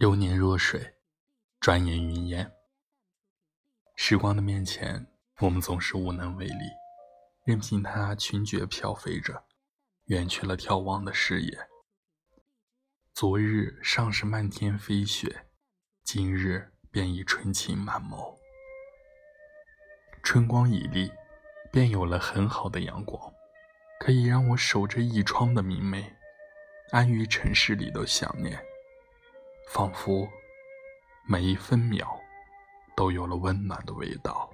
流年若水，转眼云烟。时光的面前，我们总是无能为力，任凭它裙角飘飞着，远去了眺望的视野。昨日尚是漫天飞雪，今日便已春情满眸。春光一历，便有了很好的阳光，可以让我守着一窗的明媚，安于尘世里的想念。仿佛每一分秒都有了温暖的味道。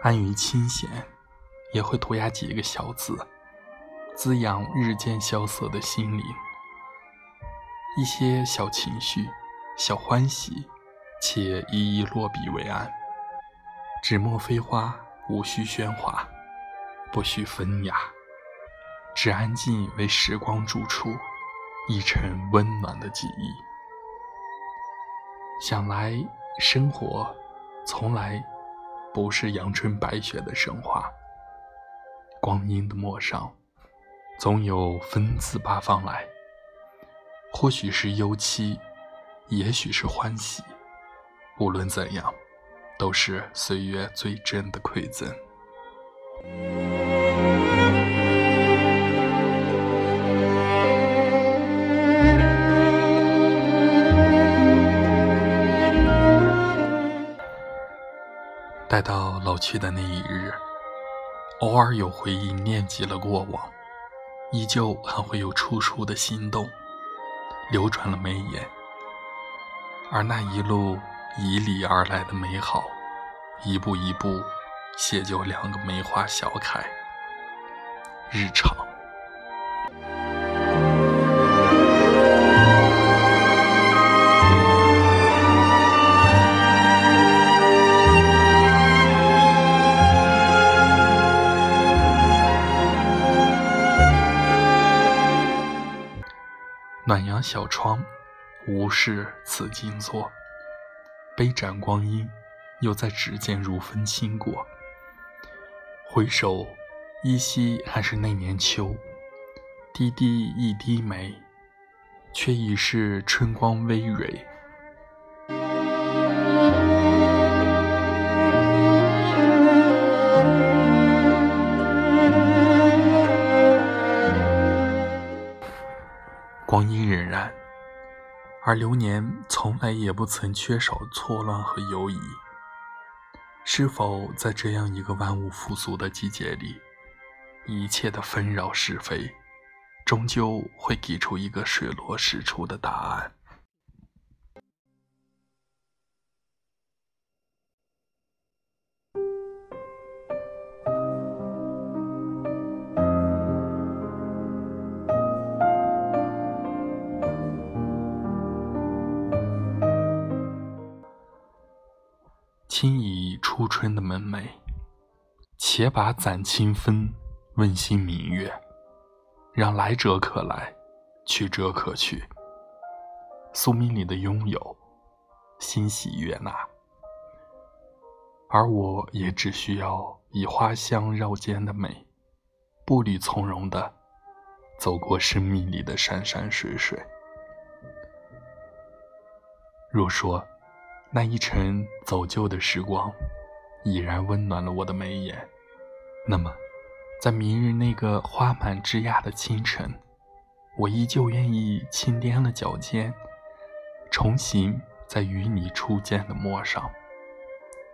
安于清闲，也会涂鸦几个小字，滋养日渐萧瑟的心灵。一些小情绪、小欢喜，且一一落笔为安。纸墨飞花，无需喧哗，不需纷雅，只安静为时光住处，一尘温暖的记忆。想来，生活从来不是阳春白雪的神话。光阴的陌上，总有纷自八方来。或许是忧戚，也许是欢喜，无论怎样。都是岁月最真的馈赠。待到老去的那一日，偶尔有回忆念及了过往，依旧还会有处处的心动，流转了眉眼，而那一路。以礼而来的美好，一步一步写就两个梅花小楷。日常。暖阳小窗，无事此静坐。杯盏光阴，又在指尖如风轻过。回首，依稀还是那年秋，滴滴一滴梅，却已是春光微蕊。光阴荏苒。而流年从来也不曾缺少错乱和犹疑。是否在这样一个万物复苏的季节里，一切的纷扰是非，终究会给出一个水落石出的答案？轻倚初春的门楣，且把攒清风，问心明月，让来者可来，去者可去。宿命里的拥有，欣喜悦纳，而我也只需要以花香绕肩的美，步履从容的走过生命里的山山水水。若说。那一程走旧的时光，已然温暖了我的眉眼。那么，在明日那个花满枝桠的清晨，我依旧愿意轻掂了脚尖，重行在与你初见的陌上，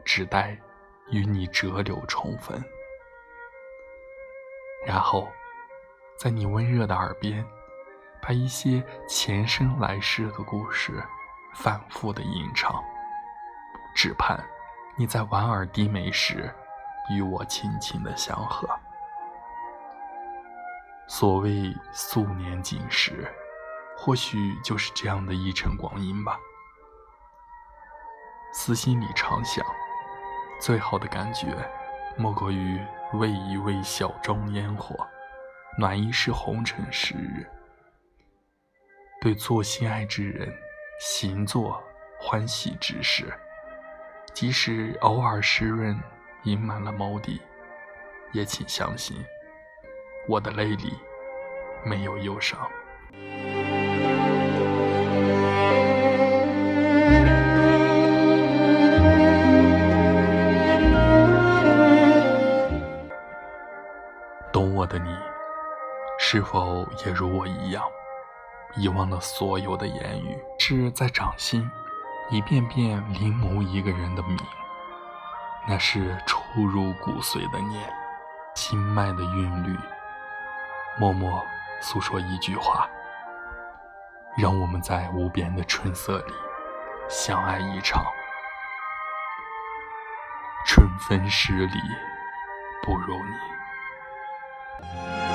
只待与你折柳重逢。然后，在你温热的耳边，把一些前生来世的故事反复的吟唱。只盼你在莞尔低眉时，与我轻轻的相和。所谓素年锦时，或许就是这样的一程光阴吧。私心里常想，最好的感觉，莫过于为一位小中烟火，暖一世红尘时日。对做心爱之人，行做欢喜之事。即使偶尔湿润，盈满了眸底，也请相信，我的泪里没有忧伤。懂我的你，是否也如我一样，遗忘了所有的言语？是在掌心。一遍遍临摹一个人的名，那是出入骨髓的念，心脉的韵律。默默诉说一句话，让我们在无边的春色里相爱一场。春分十里不如你。